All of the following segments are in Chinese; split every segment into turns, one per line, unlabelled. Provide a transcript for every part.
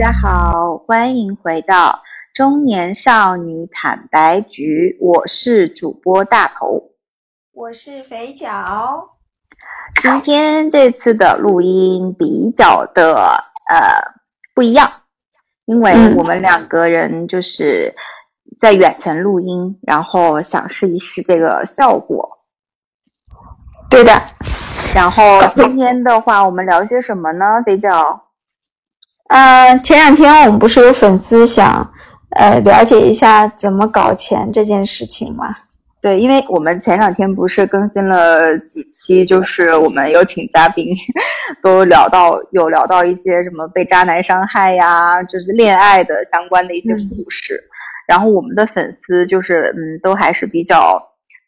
大家好，欢迎回到中年少女坦白局，我是主播大头，
我是肥脚。
今天这次的录音比较的呃不一样，因为我们两个人就是在远程录音，然后想试一试这个效果。
对的。
然后今天的话，我们聊些什么呢？肥脚。
呃，前两天我们不是有粉丝想呃了解一下怎么搞钱这件事情吗？
对，因为我们前两天不是更新了几期，就是我们有请嘉宾，都聊到有聊到一些什么被渣男伤害呀，就是恋爱的相关的一些故事。然后我们的粉丝就是嗯，都还是比较，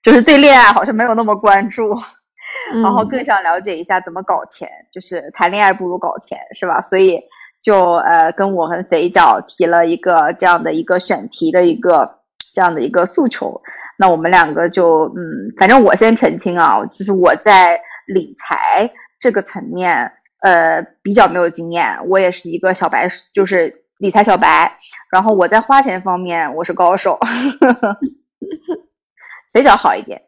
就是对恋爱好像没有那么关注，然后更想了解一下怎么搞钱，就是谈恋爱不如搞钱，是吧？所以。就呃跟我和肥脚提了一个这样的一个选题的一个这样的一个诉求，那我们两个就嗯，反正我先澄清啊，就是我在理财这个层面呃比较没有经验，我也是一个小白，就是理财小白，然后我在花钱方面我是高手，肥脚好一点。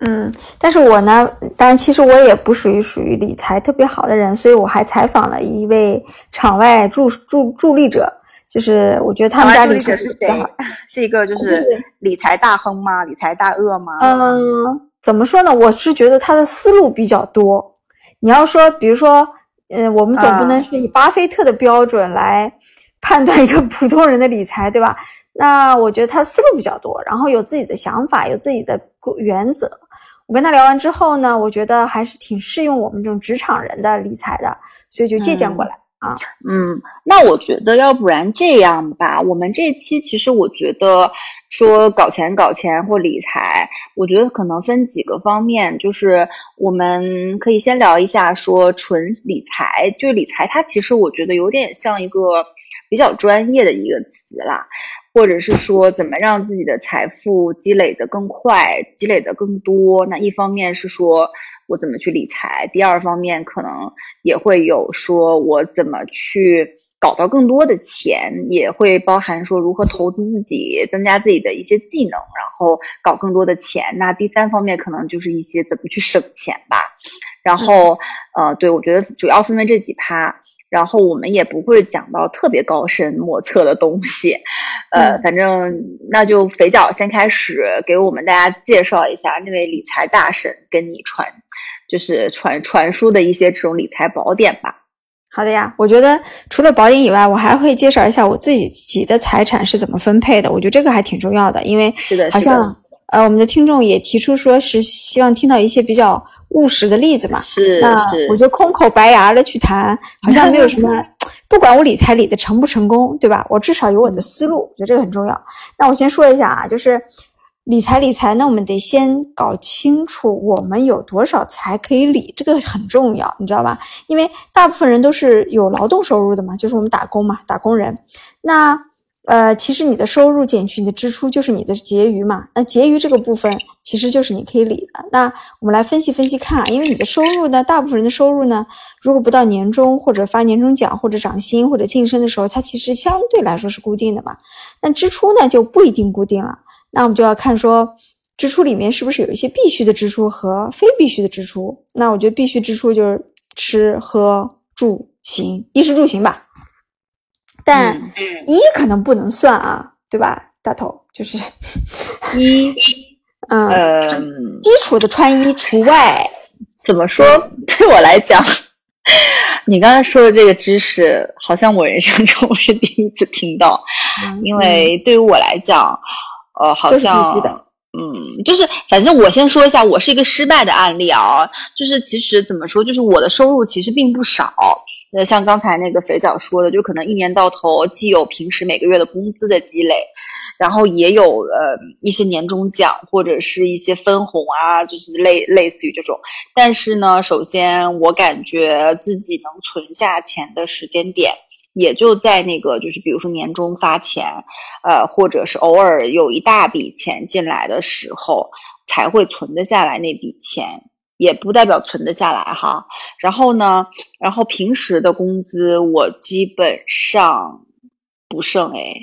嗯，但是我呢，当然其实我也不属于属于理财特别好的人，所以我还采访了一位场外助助助力者，就是我觉得他们家理财
是谁？是一个就是理财大亨吗？理财大鳄吗？
嗯，怎么说呢？我是觉得他的思路比较多。你要说，比如说，嗯，我们总不能是以巴菲特的标准来判断一个普通人的理财，对吧？那我觉得他思路比较多，然后有自己的想法，有自己的原则。我跟他聊完之后呢，我觉得还是挺适用我们这种职场人的理财的，所以就借鉴过来啊。
嗯，那我觉得要不然这样吧，我们这期其实我觉得说搞钱搞钱或理财，我觉得可能分几个方面，就是我们可以先聊一下说纯理财，就理财它其实我觉得有点像一个比较专业的一个词啦。或者是说，怎么让自己的财富积累的更快，积累的更多？那一方面是说我怎么去理财，第二方面可能也会有说我怎么去搞到更多的钱，也会包含说如何投资自己，增加自己的一些技能，然后搞更多的钱。那第三方面可能就是一些怎么去省钱吧。然后，呃，对我觉得主要分为这几趴。然后我们也不会讲到特别高深莫测的东西，呃，反正那就肥脚先开始给我们大家介绍一下那位理财大神跟你传，就是传传输的一些这种理财宝典吧。
好的呀，我觉得除了宝典以外，我还会介绍一下我自己的财产是怎么分配的。我觉得这个还挺重要的，因为
是的，
好像呃我们的听众也提出说是希望听到一些比较。务实的例子嘛，
是
是，我就空口白牙的去谈，好像没有什么。不管我理财理的成不成功，对吧？我至少有我的思路，我觉得这个很重要。那我先说一下啊，就是理财理财，那我们得先搞清楚我们有多少财可以理，这个很重要，你知道吧？因为大部分人都是有劳动收入的嘛，就是我们打工嘛，打工人。那呃，其实你的收入减去你的支出就是你的结余嘛。那结余这个部分其实就是你可以理的。那我们来分析分析看啊，因为你的收入呢，大部分人的收入呢，如果不到年终或者发年终奖或者涨薪或者晋升的时候，它其实相对来说是固定的嘛。那支出呢就不一定固定了。那我们就要看说，支出里面是不是有一些必须的支出和非必须的支出。那我觉得必须支出就是吃喝住行，衣食住行吧。但一可能不能算啊，对吧？大头就是
一，
嗯，基础的穿衣除外。
怎么说？对我来讲，你刚才说的这个知识，好像我人生中是第一次听到。因为对于我来讲，呃，好像，嗯，就是，反正我先说一下，我是一个失败的案例啊。就是其实怎么说，就是我的收入其实并不少。那像刚才那个肥皂说的，就可能一年到头既有平时每个月的工资的积累，然后也有呃一些年终奖或者是一些分红啊，就是类类似于这种。但是呢，首先我感觉自己能存下钱的时间点，也就在那个就是比如说年终发钱，呃，或者是偶尔有一大笔钱进来的时候，才会存得下来那笔钱。也不代表存得下来哈。然后呢，然后平时的工资我基本上不剩哎，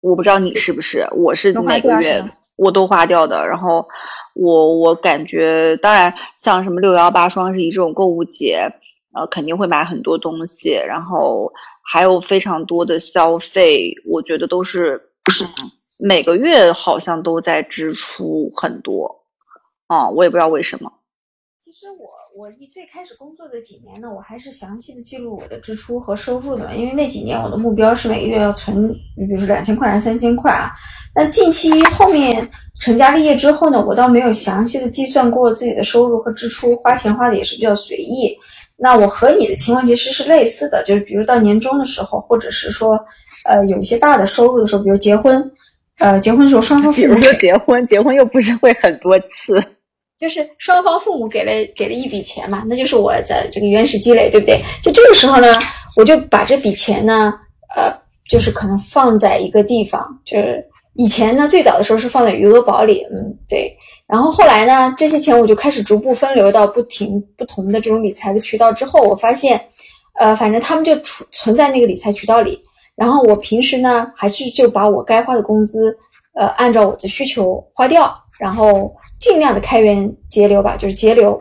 我不知道你是不是，我是每个月我都花掉的。然后我我感觉，当然像什么六幺八、双十一这种购物节，呃，肯定会买很多东西，然后还有非常多的消费，我觉得都是不是每个月好像都在支出很多啊，我也不知道为什么。
其实我我一最开始工作的几年呢，我还是详细的记录我的支出和收入的嘛，因为那几年我的目标是每个月要存，比如说两千块还是三千块啊。那近期后面成家立业之后呢，我倒没有详细的计算过自己的收入和支出，花钱花的也是比较随意。那我和你的情况其实是类似的，就是比如到年终的时候，或者是说，呃，有一些大的收入的时候，比如结婚，呃，结婚的时候双方父母
说结婚，结婚又不是会很多次。
就是双方父母给了给了一笔钱嘛，那就是我的这个原始积累，对不对？就这个时候呢，我就把这笔钱呢，呃，就是可能放在一个地方，就是以前呢，最早的时候是放在余额宝里，嗯，对。然后后来呢，这些钱我就开始逐步分流到不停不同的这种理财的渠道之后，我发现，呃，反正他们就储存在那个理财渠道里。然后我平时呢，还是就把我该花的工资，呃，按照我的需求花掉。然后尽量的开源节流吧，就是节流，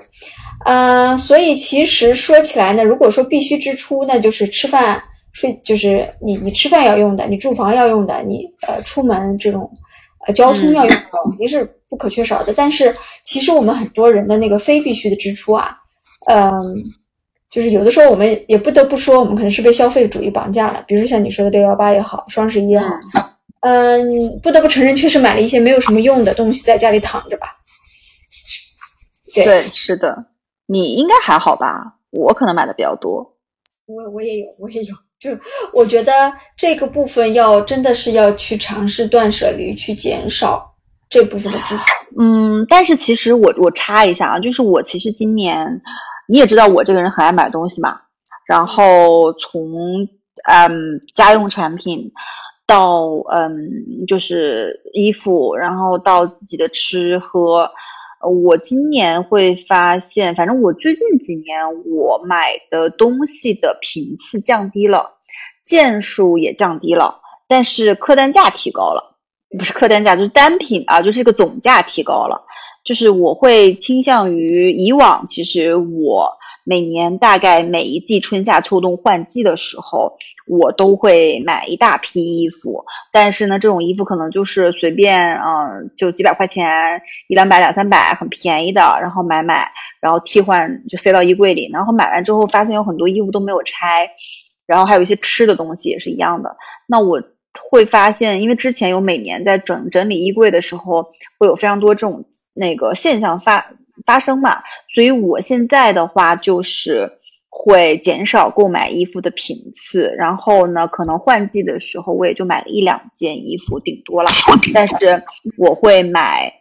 嗯，所以其实说起来呢，如果说必须支出，那就是吃饭、睡，就是你你吃饭要用的，你住房要用的，你呃出门这种呃交通要用的，肯定是不可缺少的。但是其实我们很多人的那个非必须的支出啊，嗯，就是有的时候我们也不得不说，我们可能是被消费主义绑架了。比如像你说的六幺八也好，双十一也好。嗯，不得不承认，确实买了一些没有什么用的东西在家里躺着吧。
对，是的，你应该还好吧？我可能买的比较多。
我我也有，我也有。就我觉得这个部分要真的是要去尝试断舍离，去减少这部分的支出。
嗯，但是其实我我插一下啊，就是我其实今年你也知道我这个人很爱买东西嘛，然后从嗯家用产品。到嗯，就是衣服，然后到自己的吃喝。我今年会发现，反正我最近几年我买的东西的频次降低了，件数也降低了，但是客单价提高了，不是客单价，就是单品啊，就是这个总价提高了。就是我会倾向于以往，其实我。每年大概每一季春夏秋冬换季的时候，我都会买一大批衣服。但是呢，这种衣服可能就是随便，嗯，就几百块钱，一两百、两三百，很便宜的，然后买买，然后替换就塞到衣柜里。然后买完之后发现有很多衣服都没有拆，然后还有一些吃的东西也是一样的。那我会发现，因为之前有每年在整整理衣柜的时候，会有非常多这种那个现象发。发生嘛，所以我现在的话就是会减少购买衣服的频次，然后呢，可能换季的时候我也就买了一两件衣服，顶多了。但是我会买，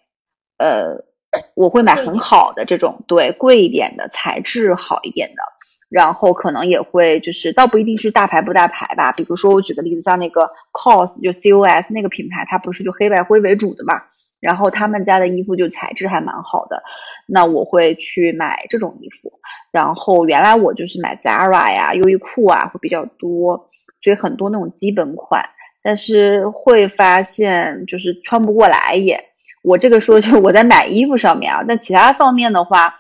呃，我会买很好的这种，对，贵一点的，材质好一点的，然后可能也会就是，倒不一定是大牌不大牌吧。比如说我举个例子，像那个 COS 就 COS 那个品牌，它不是就黑白灰为主的嘛。然后他们家的衣服就材质还蛮好的，那我会去买这种衣服。然后原来我就是买 Zara 呀、优衣库啊会比较多，所以很多那种基本款，但是会发现就是穿不过来也。我这个说就我在买衣服上面啊，但其他方面的话，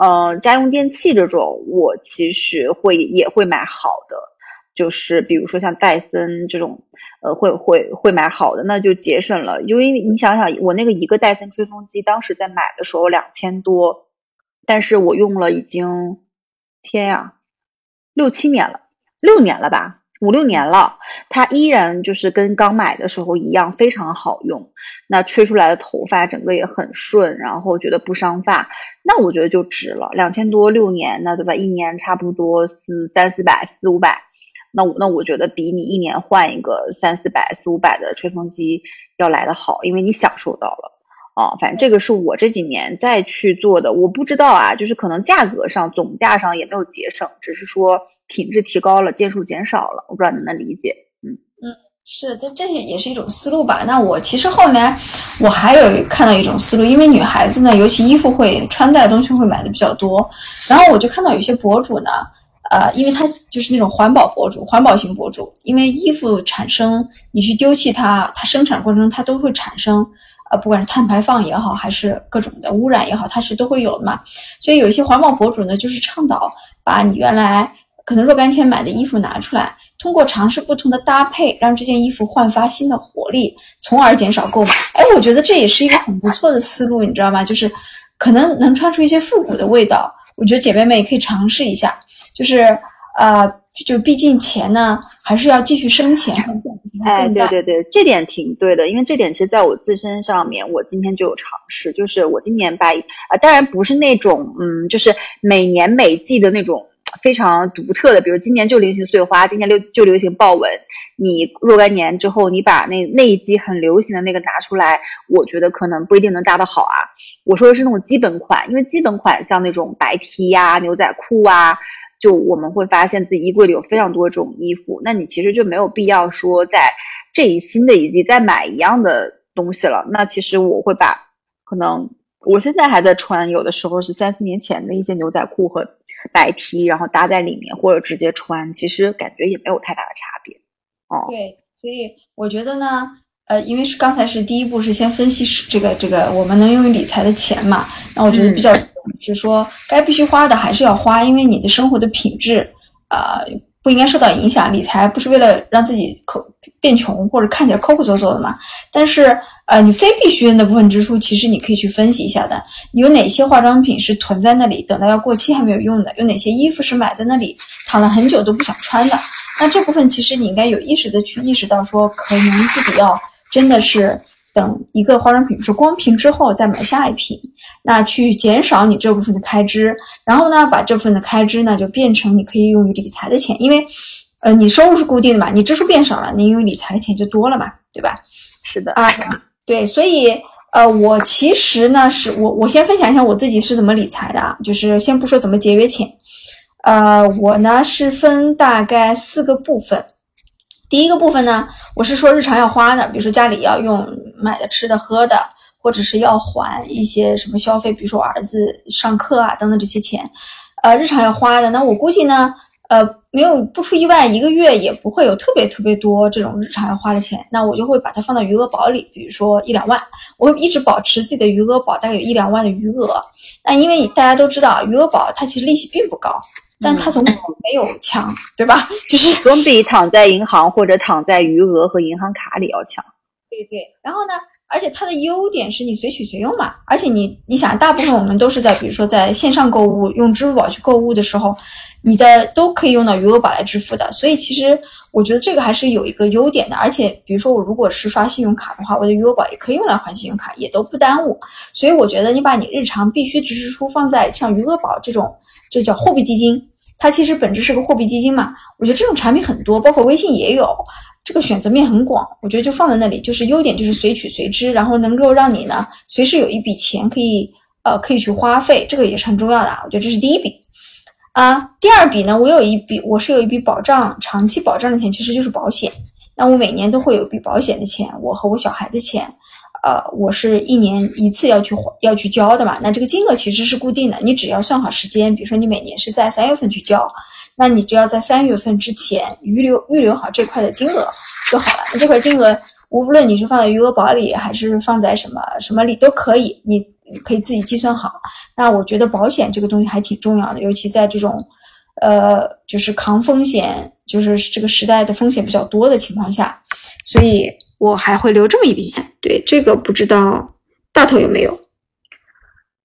嗯，家用电器这种我其实会也会买好的。就是比如说像戴森这种，呃，会会会买好的，那就节省了。因为你想想，我那个一个戴森吹风机，当时在买的时候两千多，但是我用了已经，天呀，六七年了，六年了吧，五六年了，它依然就是跟刚买的时候一样，非常好用。那吹出来的头发整个也很顺，然后觉得不伤发，那我觉得就值了。两千多六年，那对吧？一年差不多四三四百四五百。那我那我觉得比你一年换一个三四百四五百的吹风机要来的好，因为你享受到了啊。反正这个是我这几年再去做的，我不知道啊，就是可能价格上总价上也没有节省，只是说品质提高了，件数减少了。我不知道你能理解？
嗯嗯，是，这这也是一种思路吧。那我其实后来我还有看到一种思路，因为女孩子呢，尤其衣服会穿戴的东西会买的比较多，然后我就看到有些博主呢，呃，因为他就是那种环保博主、环保型博主，因为衣服产生你去丢弃它，它生产过程中它都会产生，呃，不管是碳排放也好，还是各种的污染也好，它是都会有的嘛。所以有一些环保博主呢，就是倡导把你原来。可能若干天买的衣服拿出来，通过尝试不同的搭配，让这件衣服焕发新的活力，从而减少购买。哎，我觉得这也是一个很不错的思路，你知道吗？就是可能能穿出一些复古的味道。我觉得姐妹们也可以尝试一下。就是呃，就毕竟钱呢，还是要继续生钱。
哎，对对对，这点挺对的，因为这点其实在我自身上面，我今天就有尝试，就是我今年把啊，当然不是那种嗯，就是每年每季的那种。非常独特的，比如今年就流行碎花，今年流就流行豹纹。你若干年之后，你把那那一季很流行的那个拿出来，我觉得可能不一定能搭得好啊。我说的是那种基本款，因为基本款像那种白 T 呀、牛仔裤啊，就我们会发现自己衣柜里有非常多这种衣服，那你其实就没有必要说在这一新的一季再买一样的东西了。那其实我会把可能。我现在还在穿，有的时候是三四年前的一些牛仔裤和白 T，然后搭在里面或者直接穿，其实感觉也没有太大的差别。哦，
对，所以我觉得呢，呃，因为是刚才是第一步是先分析是这个这个我们能用于理财的钱嘛，那我觉得比较是说该必须花的还是要花，因为你的生活的品质啊不应该受到影响。理财不是为了让自己抠变穷或者看起来抠抠搜搜的嘛，但是。呃，你非必须的那部分支出，其实你可以去分析一下的。有哪些化妆品是囤在那里，等到要过期还没有用的？有哪些衣服是买在那里，躺了很久都不想穿的？那这部分其实你应该有意识的去意识到，说可能自己要真的是等一个化妆品是光瓶之后再买下一瓶，那去减少你这部分的开支，然后呢，把这部分的开支呢就变成你可以用于理财的钱，因为，呃，你收入是固定的嘛，你支出变少了，你用于理财的钱就多了嘛，对吧？
是的
啊。对，所以呃，我其实呢，是我我先分享一下我自己是怎么理财的啊，就是先不说怎么节约钱，呃，我呢是分大概四个部分。第一个部分呢，我是说日常要花的，比如说家里要用买的、吃的、喝的，或者是要还一些什么消费，比如说儿子上课啊等等这些钱，呃，日常要花的。那我估计呢。呃，没有不出意外，一个月也不会有特别特别多这种日常要花的钱，那我就会把它放到余额宝里，比如说一两万，我会一直保持自己的余额宝大概有一两万的余额。那因为大家都知道，余额宝它其实利息并不高，但它总比没有强，对吧？就是
总比躺在银行或者躺在余额和银行卡里要强。
对对，然后呢？而且它的优点是你随取随用嘛，而且你你想，大部分我们都是在比如说在线上购物，用支付宝去购物的时候，你的都可以用到余额宝来支付的，所以其实我觉得这个还是有一个优点的。而且比如说我如果是刷信用卡的话，我的余额宝也可以用来还信用卡，也都不耽误。所以我觉得你把你日常必须支出放在像余额宝这种，这叫货币基金，它其实本质是个货币基金嘛。我觉得这种产品很多，包括微信也有。这个选择面很广，我觉得就放在那里，就是优点就是随取随支，然后能够让你呢随时有一笔钱可以呃可以去花费，这个也是很重要的啊。我觉得这是第一笔啊，第二笔呢，我有一笔我是有一笔保障长期保障的钱，其实就是保险。那我每年都会有一笔保险的钱，我和我小孩的钱，呃，我是一年一次要去要去交的嘛。那这个金额其实是固定的，你只要算好时间，比如说你每年是在三月份去交。那你只要在三月份之前预留预留好这块的金额就好了。这块金额，无论你是放在余额宝里，还是放在什么什么里都可以，你可以自己计算好。那我觉得保险这个东西还挺重要的，尤其在这种，呃，就是抗风险，就是这个时代的风险比较多的情况下，所以我还会留这么一笔钱。对这个不知道大头有没有？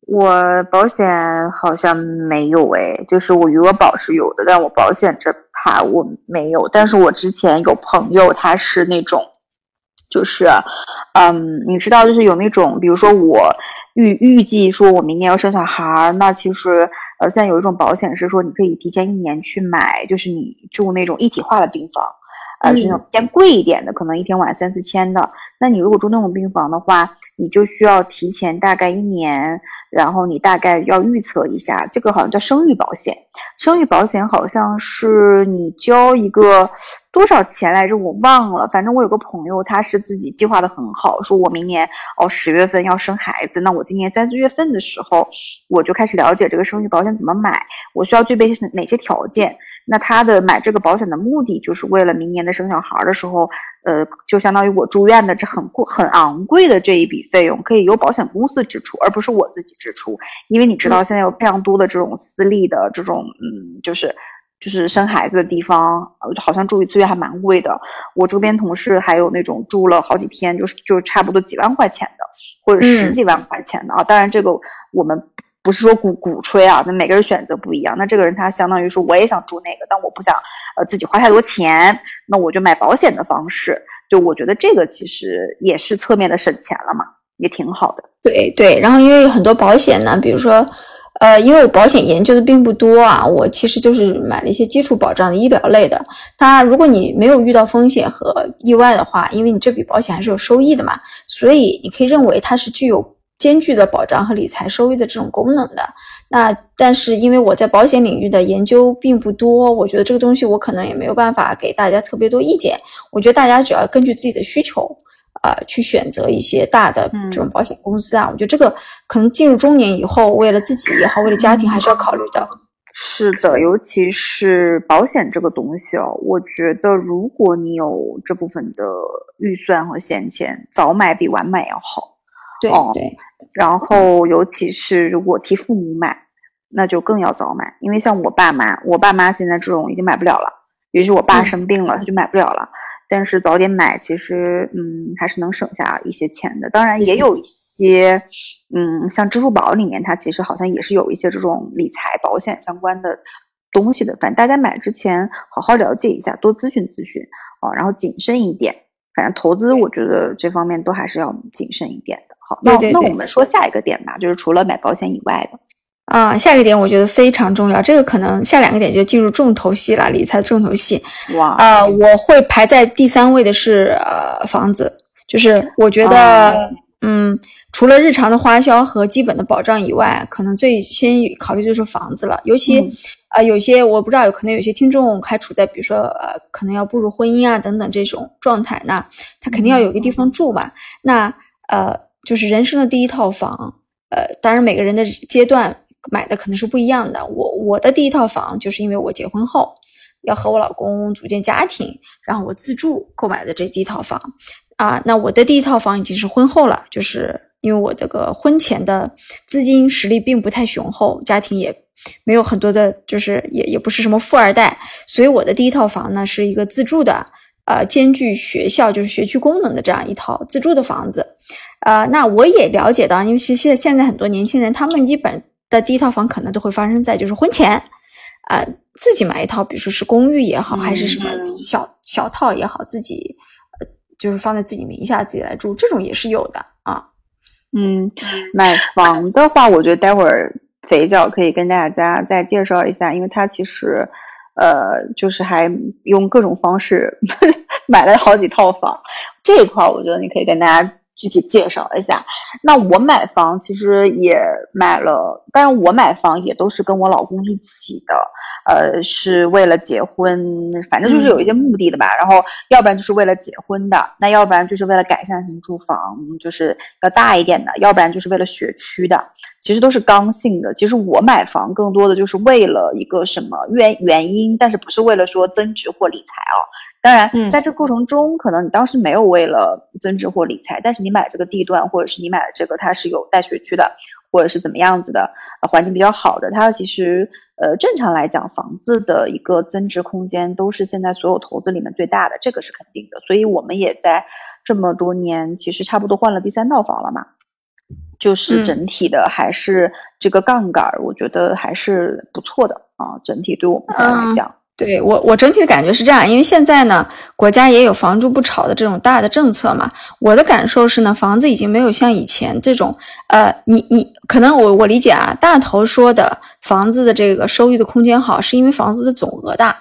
我保险好像没有诶，就是我余额宝是有的，但我保险这怕我没有。但是我之前有朋友，他是那种，就是，嗯，你知道，就是有那种，比如说我预预计说我明年要生小孩儿，那其实呃，现在有一种保险是说你可以提前一年去买，就是你住那种一体化的病房。呃，是那种偏贵一点的，可能一天晚三四千的。那你如果住那种病房的话，你就需要提前大概一年然后你大概要预测一下，这个好像叫生育保险。生育保险好像是你交一个多少钱来着，我忘了。反正我有个朋友，他是自己计划的很好，说我明年哦十月份要生孩子，那我今年三四月份的时候我就开始了解这个生育保险怎么买，我需要具备哪些条件。那他的买这个保险的目的，就是为了明年的生小孩的时候，呃，就相当于我住院的这很贵、很昂贵的这一笔费用，可以由保险公司支出，而不是我自己支出。因为你知道，现在有非常多的这种私立的这种，嗯，就是就是生孩子的地方，好像住一次院还蛮贵的。我周边同事还有那种住了好几天，就是就差不多几万块钱的，或者十几万块钱的啊。当然，这个我们。不是说鼓鼓吹啊，那每个人选择不一样。那这个人他相当于说，我也想住那个，但我不想呃自己花太多钱，那我就买保险的方式。就我觉得这个其实也是侧面的省钱了嘛，也挺好的。
对对，然后因为有很多保险呢，比如说，呃，因为我保险研究的并不多啊，我其实就是买了一些基础保障的医疗类的。它如果你没有遇到风险和意外的话，因为你这笔保险还是有收益的嘛，所以你可以认为它是具有。兼具的保障和理财收益的这种功能的，那但是因为我在保险领域的研究并不多，我觉得这个东西我可能也没有办法给大家特别多意见。我觉得大家只要根据自己的需求，呃，去选择一些大的这种保险公司啊。我觉得这个可能进入中年以后，为了自己也好，为了家庭还是要考虑的。
是的，尤其是保险这个东西哦，我觉得如果你有这部分的预算和闲钱，早买比晚买要好。
对对。
然后，尤其是如果替父母买，那就更要早买，因为像我爸妈，我爸妈现在这种已经买不了了。也是我爸生病了，他就买不了了。但是早点买，其实嗯还是能省下一些钱的。当然也有一些，嗯，像支付宝里面，它其实好像也是有一些这种理财保险相关的东西的。反正大家买之前好好了解一下，多咨询咨询啊，然后谨慎一点。反正投资，我觉得这方面都还是要谨慎一点的。好，那那我们说下一个点吧，就是除了买保险以外的，
啊，下一个点我觉得非常重要，这个可能下两个点就进入重头戏了，理财重头戏。
哇，
呃，我会排在第三位的是呃房子，就是我觉得，嗯，除了日常的花销和基本的保障以外，可能最先考虑就是房子了，尤其啊，有些我不知道，有可能有些听众还处在比如说呃，可能要步入婚姻啊等等这种状态，那他肯定要有一个地方住嘛，那呃。就是人生的第一套房，呃，当然每个人的阶段买的可能是不一样的。我我的第一套房就是因为我结婚后要和我老公组建家庭，然后我自住购买的这第一套房啊。那我的第一套房已经是婚后了，就是因为我这个婚前的资金实力并不太雄厚，家庭也没有很多的，就是也也不是什么富二代，所以我的第一套房呢是一个自住的，呃，兼具学校就是学区功能的这样一套自住的房子。呃，那我也了解到，因为其实现现在很多年轻人，他们基本的第一套房可能都会发生在就是婚前，呃，自己买一套，比如说是公寓也好，还是什么小小套也好，自己呃就是放在自己名下自己来住，这种也是有的啊。
嗯，买房的话，我觉得待会儿肥脚可以跟大家再介绍一下，因为他其实呃就是还用各种方式 买了好几套房，这一块我觉得你可以跟大家。具体介绍一下，那我买房其实也买了，但是我买房也都是跟我老公一起的，呃，是为了结婚，反正就是有一些目的的吧。然后要不然就是为了结婚的，那要不然就是为了改善型住房，就是要大一点的，要不然就是为了学区的，其实都是刚性的。其实我买房更多的就是为了一个什么原原因，但是不是为了说增值或理财啊。当然，在这个过程中，可能你当时没有为了增值或理财，但是你买这个地段，或者是你买的这个它是有带学区的，或者是怎么样子的，环境比较好的，它其实呃正常来讲，房子的一个增值空间都是现在所有投资里面最大的，这个是肯定的。所以我们也在这么多年，其实差不多换了第三套房了嘛，就是整体的还是这个杠杆，我觉得还是不错的啊，整体对我们现在来讲。
对我，我整体的感觉是这样，因为现在呢，国家也有房住不炒的这种大的政策嘛。我的感受是呢，房子已经没有像以前这种，呃，你你可能我我理解啊，大头说的房子的这个收益的空间好，是因为房子的总额大。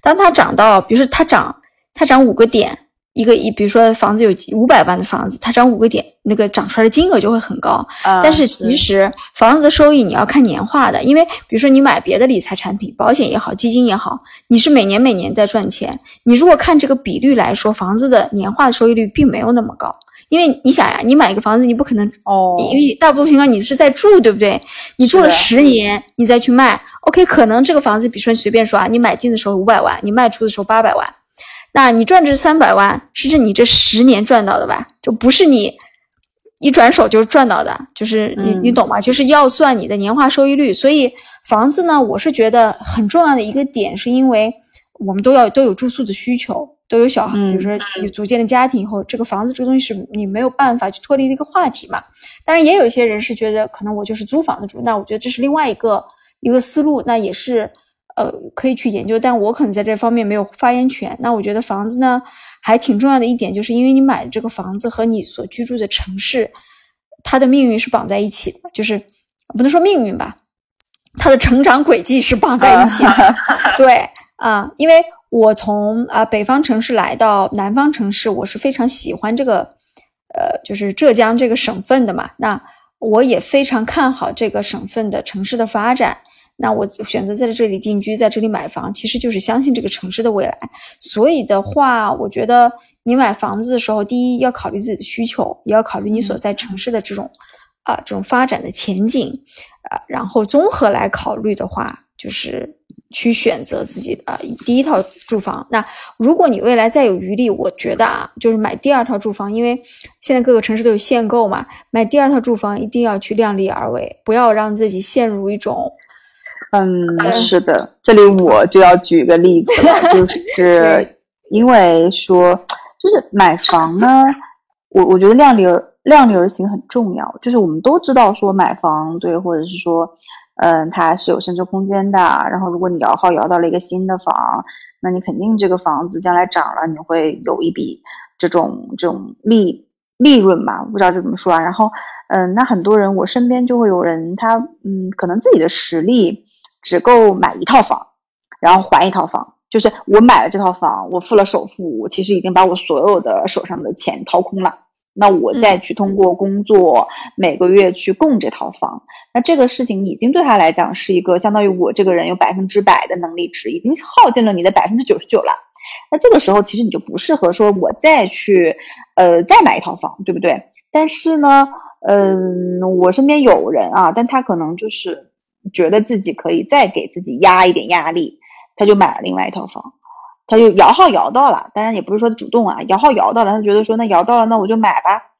当它涨到，比如说它涨，它涨五个点，一个一，比如说房子有五百万的房子，它涨五个点，那个涨出来的金额就会很高。但是其实房子的收益你要看年化的，因为比如说你买别的理财产品，保险也好，基金也好，你是每年每年在赚钱。你如果看这个比率来说，房子的年化的收益率并没有那么高。因为你想呀，你买一个房子，你不可能
哦，
因为大部分情况你是在住，对不对？你住了十年，你再去卖，OK，可能这个房子，比如说你随便说啊，你买进的时候五百万，你卖出的时候八百万。那你赚这三百万，是这你这十年赚到的吧？就不是你一转手就赚到的，就是你你懂吗？就是要算你的年化收益率。所以房子呢，我是觉得很重要的一个点，是因为我们都要都有住宿的需求，都有小孩，比如说你组建了家庭以后，这个房子这个东西是你没有办法去脱离的一个话题嘛。当然，也有一些人是觉得可能我就是租房子住，那我觉得这是另外一个一个思路，那也是。呃，可以去研究，但我可能在这方面没有发言权。那我觉得房子呢，还挺重要的一点，就是因为你买的这个房子和你所居住的城市，它的命运是绑在一起的，就是不能说命运吧，它的成长轨迹是绑在一起的。对啊，因为我从啊北方城市来到南方城市，我是非常喜欢这个，呃，就是浙江这个省份的嘛。那我也非常看好这个省份的城市的发展。那我选择在这里定居，在这里买房，其实就是相信这个城市的未来。所以的话，我觉得你买房子的时候，第一要考虑自己的需求，也要考虑你所在城市的这种啊这种发展的前景啊，然后综合来考虑的话，就是去选择自己的第一套住房。那如果你未来再有余力，我觉得啊，就是买第二套住房，因为现在各个城市都有限购嘛，买第二套住房一定要去量力而为，不要让自己陷入一种。
嗯，是的，这里我就要举个例子了，就是因为说，就是买房呢，我我觉得量力而量力而行很重要。就是我们都知道说买房对，或者是说，嗯，它是有升值空间的。然后如果你摇号摇到了一个新的房，那你肯定这个房子将来涨了，你会有一笔这种这种利利润嘛？不知道这怎么说啊？然后，嗯，那很多人我身边就会有人，他嗯，可能自己的实力。只够买一套房，然后还一套房。就是我买了这套房，我付了首付，我其实已经把我所有的手上的钱掏空了。那我再去通过工作每个月去供这套房，那这个事情已经对他来讲是一个相当于我这个人有百分之百的能力值，已经耗尽了你的百分之九十九了。那这个时候其实你就不适合说我再去呃再买一套房，对不对？但是呢，嗯，我身边有人啊，但他可能就是。觉得自己可以再给自己压一点压力，他就买了另外一套房，他就摇号摇到了，当然也不是说主动啊，摇号摇到了，他觉得说那摇到了，那我就买吧。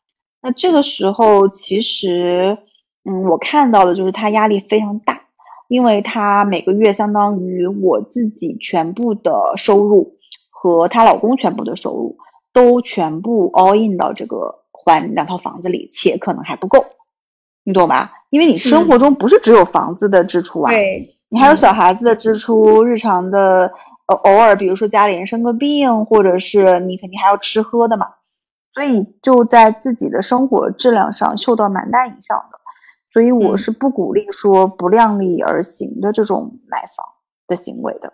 那这个时候其实，嗯，我看到的就是他压力非常大，因为他每个月相当于我自己全部的收入和她老公全部的收入都全部 all in 到这个还两套房子里，且可能还不够。你懂吧？因为你生活中不是只有房子的支出啊，
对，
你还有小孩子的支出，日常的呃偶尔，比如说家里人生个病，或者是你肯定还要吃喝的嘛，所以就在自己的生活质量上受到蛮大影响的，所以我是不鼓励说不量力而行的这种买房的行为的。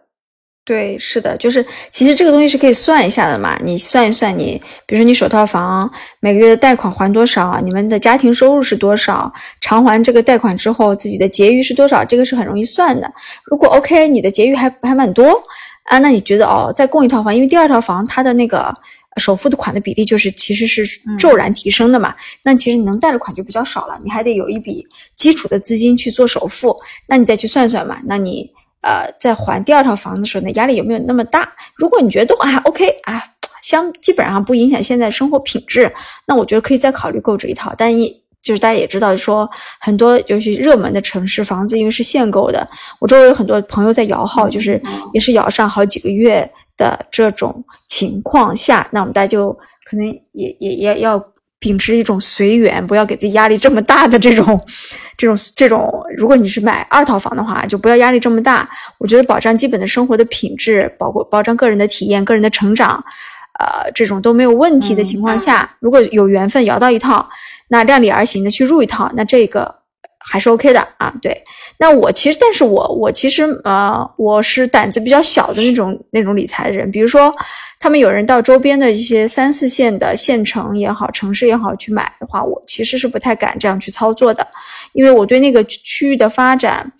对，是的，就是其实这个东西是可以算一下的嘛。你算一算，你比如说你首套房每个月的贷款还多少，你们的家庭收入是多少，偿还这个贷款之后自己的结余是多少，这个是很容易算的。如果 OK，你的结余还还蛮多啊，那你觉得哦，再供一套房，因为第二套房它的那个首付的款的比例就是其实是骤然提升的嘛，那其实你能贷的款就比较少了，你还得有一笔基础的资金去做首付，那你再去算算嘛，那你。呃，在还第二套房子的时候，呢压力有没有那么大？如果你觉得都还 OK 啊，相基本上不影响现在生活品质，那我觉得可以再考虑购置一套。但一就是大家也知道，说很多尤其热门的城市房子因为是限购的，我周围有很多朋友在摇号，就是也是摇上好几个月的这种情况下，那我们大家就可能也也也要。秉持一种随缘，不要给自己压力这么大的这种、这种、这种。如果你是买二套房的话，就不要压力这么大。我觉得保障基本的生活的品质，包括保障个人的体验、个人的成长，呃，这种都没有问题的情况下，如果有缘分摇到一套，那量力而行的去入一套，那这个还是 OK 的啊。对，那我其实，但是我我其实呃，我是胆子比较小的那种那种理财的人。比如说，他们有人到周边的一些三四线的县城也好，城市也好去买的话，我其实是不太敢这样去操作的，因为我对那个区域的发展、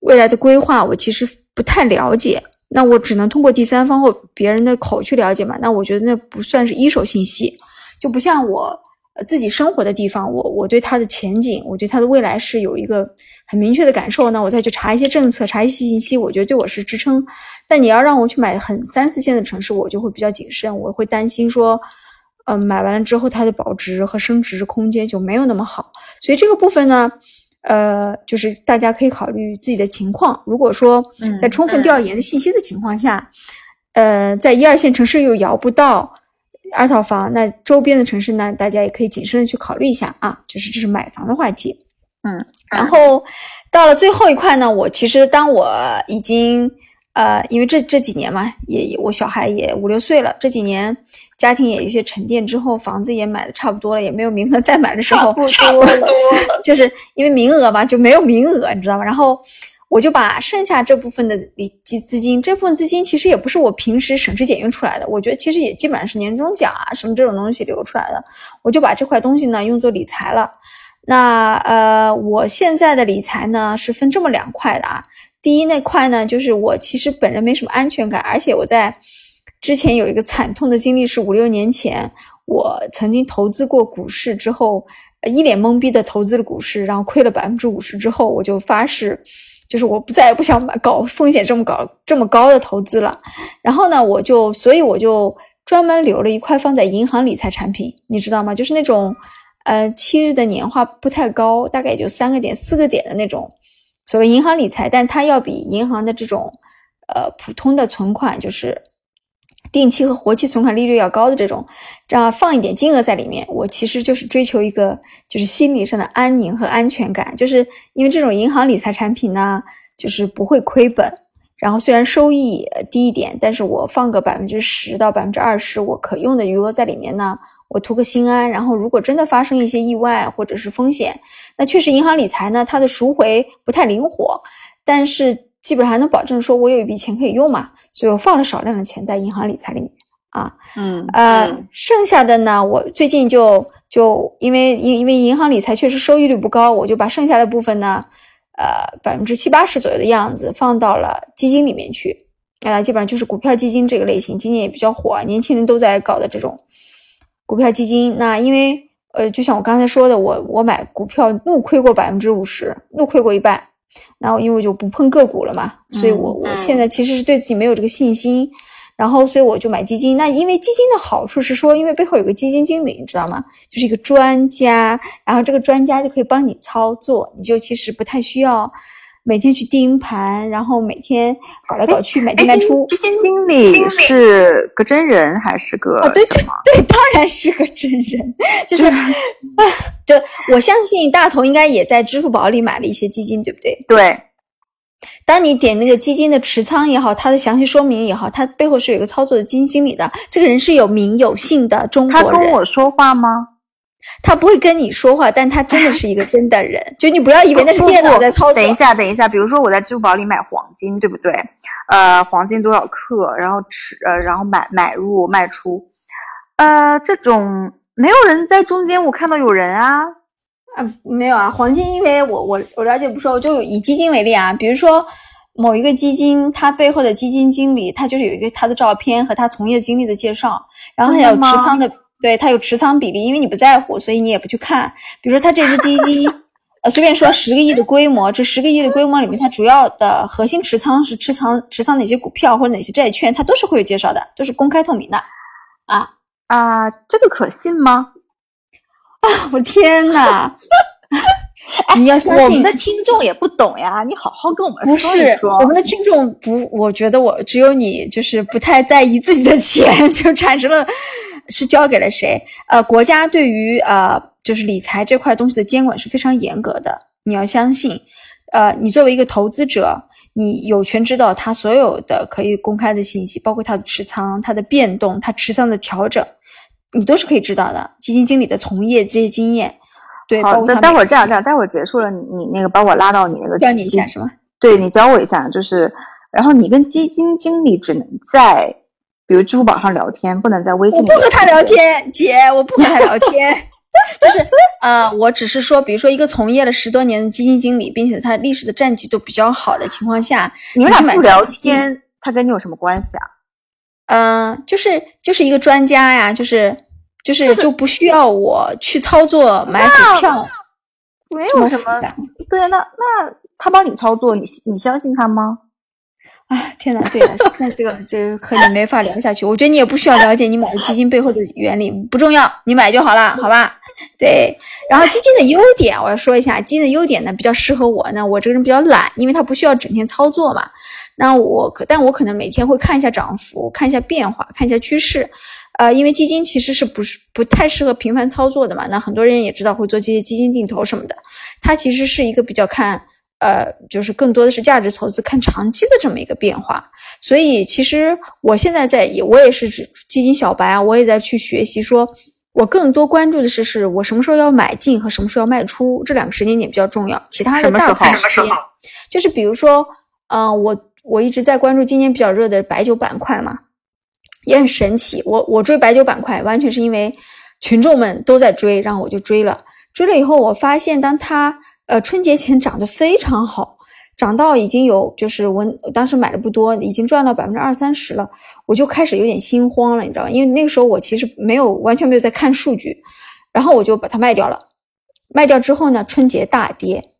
未来的规划，我其实不太了解。那我只能通过第三方或别人的口去了解嘛。那我觉得那不算是一手信息，就不像我。自己生活的地方，我我对它的前景，我对它的未来是有一个很明确的感受。那我再去查一些政策，查一些信息，我觉得对我是支撑。但你要让我去买很三四线的城市，我就会比较谨慎，我会担心说，嗯，买完了之后它的保值和升值空间就没有那么好。所以这个部分呢，呃，就是大家可以考虑自己的情况。如果说在充分调研的信息的情况下，呃，在一二线城市又摇不到。二套房，那周边的城市呢？大家也可以谨慎的去考虑一下啊。就是这是买房的话题，
嗯。
然后到了最后一块呢，我其实当我已经呃，因为这这几年嘛，也我小孩也五六岁了，这几年家庭也有一些沉淀之后，房子也买的差不多了，也没有名额再买的时候，
差不多了，
就是因为名额嘛，就没有名额，你知道吗？然后。我就把剩下这部分的理资资金，这部分资金其实也不是我平时省吃俭用出来的，我觉得其实也基本上是年终奖啊什么这种东西留出来的。我就把这块东西呢用作理财了。那呃，我现在的理财呢是分这么两块的啊。第一那块呢，就是我其实本人没什么安全感，而且我在之前有一个惨痛的经历，是五六年前我曾经投资过股市之后，一脸懵逼的投资了股市，然后亏了百分之五十之后，我就发誓。就是我不再也不想买搞风险这么高这么高的投资了，然后呢，我就所以我就专门留了一块放在银行理财产品，你知道吗？就是那种，呃，七日的年化不太高，大概也就三个点四个点的那种，所谓银行理财，但它要比银行的这种，呃，普通的存款就是。定期和活期存款利率要高的这种，这样放一点金额在里面，我其实就是追求一个就是心理上的安宁和安全感，就是因为这种银行理财产品呢，就是不会亏本，然后虽然收益低一点，但是我放个百分之十到百分之二十我可用的余额在里面呢，我图个心安。然后如果真的发生一些意外或者是风险，那确实银行理财呢，它的赎回不太灵活，但是。基本上还能保证说，我有一笔钱可以用嘛，所以我放了少量的钱在银行理财里面啊，
嗯
呃，剩下的呢，我最近就就因为因因为银行理财确实收益率不高，我就把剩下的部分呢，呃，百分之七八十左右的样子放到了基金里面去，啊，基本上就是股票基金这个类型，今年也比较火，年轻人都在搞的这种股票基金。那因为呃，就像我刚才说的，我我买股票怒亏过百分之五十，怒亏过一半。然后因为就不碰个股了嘛，所以我我现在其实是对自己没有这个信心，然后所以我就买基金。那因为基金的好处是说，因为背后有个基金经理，你知道吗？就是一个专家，然后这个专家就可以帮你操作，你就其实不太需要。每天去盯盘，然后每天搞来搞去买进卖出。
基金经理是个真人还是个？
对对对，当然是个真人。就是，就我相信大头应该也在支付宝里买了一些基金，对不对？
对。
当你点那个基金的持仓也好，它的详细说明也好，它背后是有一个操作的基金经理的。这个人是有名有姓的中国人。
他跟我说话吗？
他不会跟你说话，但他真的是一个真的人。就你不要以为那是电脑在操作。
等一下，等一下，比如说我在支付宝里买黄金，对不对？呃，黄金多少克？然后持呃，然后买买入卖出，呃，这种没有人在中间，我看到有人啊。
啊，没有啊，黄金，因为我我我了解不说，我就以基金为例啊，比如说某一个基金，它背后的基金经理，他就是有一个他的照片和他从业经历的介绍，然后还有持仓的。对它有持仓比例，因为你不在乎，所以你也不去看。比如说，它这只基金，呃，随便说十个亿的规模，这十个亿的规模里面，它主要的核心持仓是持仓持仓哪些股票或者哪些债券，它都是会有介绍的，都是公开透明的。啊
啊，这个可信吗？
啊，我天呐！你要相
信我们的听众也不懂呀，你好好跟我们
说一说。我们的听众不，我觉得我只有你就是不太在意自己的钱，就产生了。是交给了谁？呃，国家对于呃，就是理财这块东西的监管是非常严格的。你要相信，呃，你作为一个投资者，你有权知道他所有的可以公开的信息，包括他的持仓、他的变动、他持仓的调整，你都是可以知道的。基金经理的从业这些经验，对，
好的，待会儿这样这样，待会儿结束了，你你那个把我拉到你那个
教你一下是吗？
对你教我一下，就是然后你跟基金经理只能在比如支付宝上聊天，不能在微信。
我不和他聊天，姐，我不和他聊天。就是呃，我只是说，比如说一个从业了十多年的基金经理，并且他历史的战绩都比较好的情况下，
你们俩不聊天，他跟你有什么关系啊？
嗯，就是就是一个专家呀，就是就是就不需要我去操作买股票，
没有什么。对，那那他帮你操作，你你相信他吗？
啊，天哪！对了，那这个这个和你没法聊下去。我觉得你也不需要了解你买的基金背后的原理，不重要，你买就好了，好吧？对。然后基金的优点，我要说一下，基金的优点呢比较适合我呢，我这个人比较懒，因为它不需要整天操作嘛。那我可，但我可能每天会看一下涨幅，看一下变化，看一下趋势。呃，因为基金其实是不是不太适合频繁操作的嘛？那很多人也知道会做这些基金定投什么的，它其实是一个比较看。呃，就是更多的是价值投资，看长期的这么一个变化。所以其实我现在在，我也是基金小白啊，我也在去学习。说我更多关注的是，是我什么时候要买进和什么时候要卖出，这两个时间点比较重要。其他的大部分时间，就是比如说，嗯，我我一直在关注今年比较热的白酒板块嘛，也很神奇。我我追白酒板块，完全是因为群众们都在追，然后我就追了。追了以后，我发现当它。呃，春节前涨得非常好，涨到已经有就是我当时买的不多，已经赚了百分之二三十了，我就开始有点心慌了，你知道吧？因为那个时候我其实没有完全没有在看数据，然后我就把它卖掉了。卖掉之后呢，春节大跌，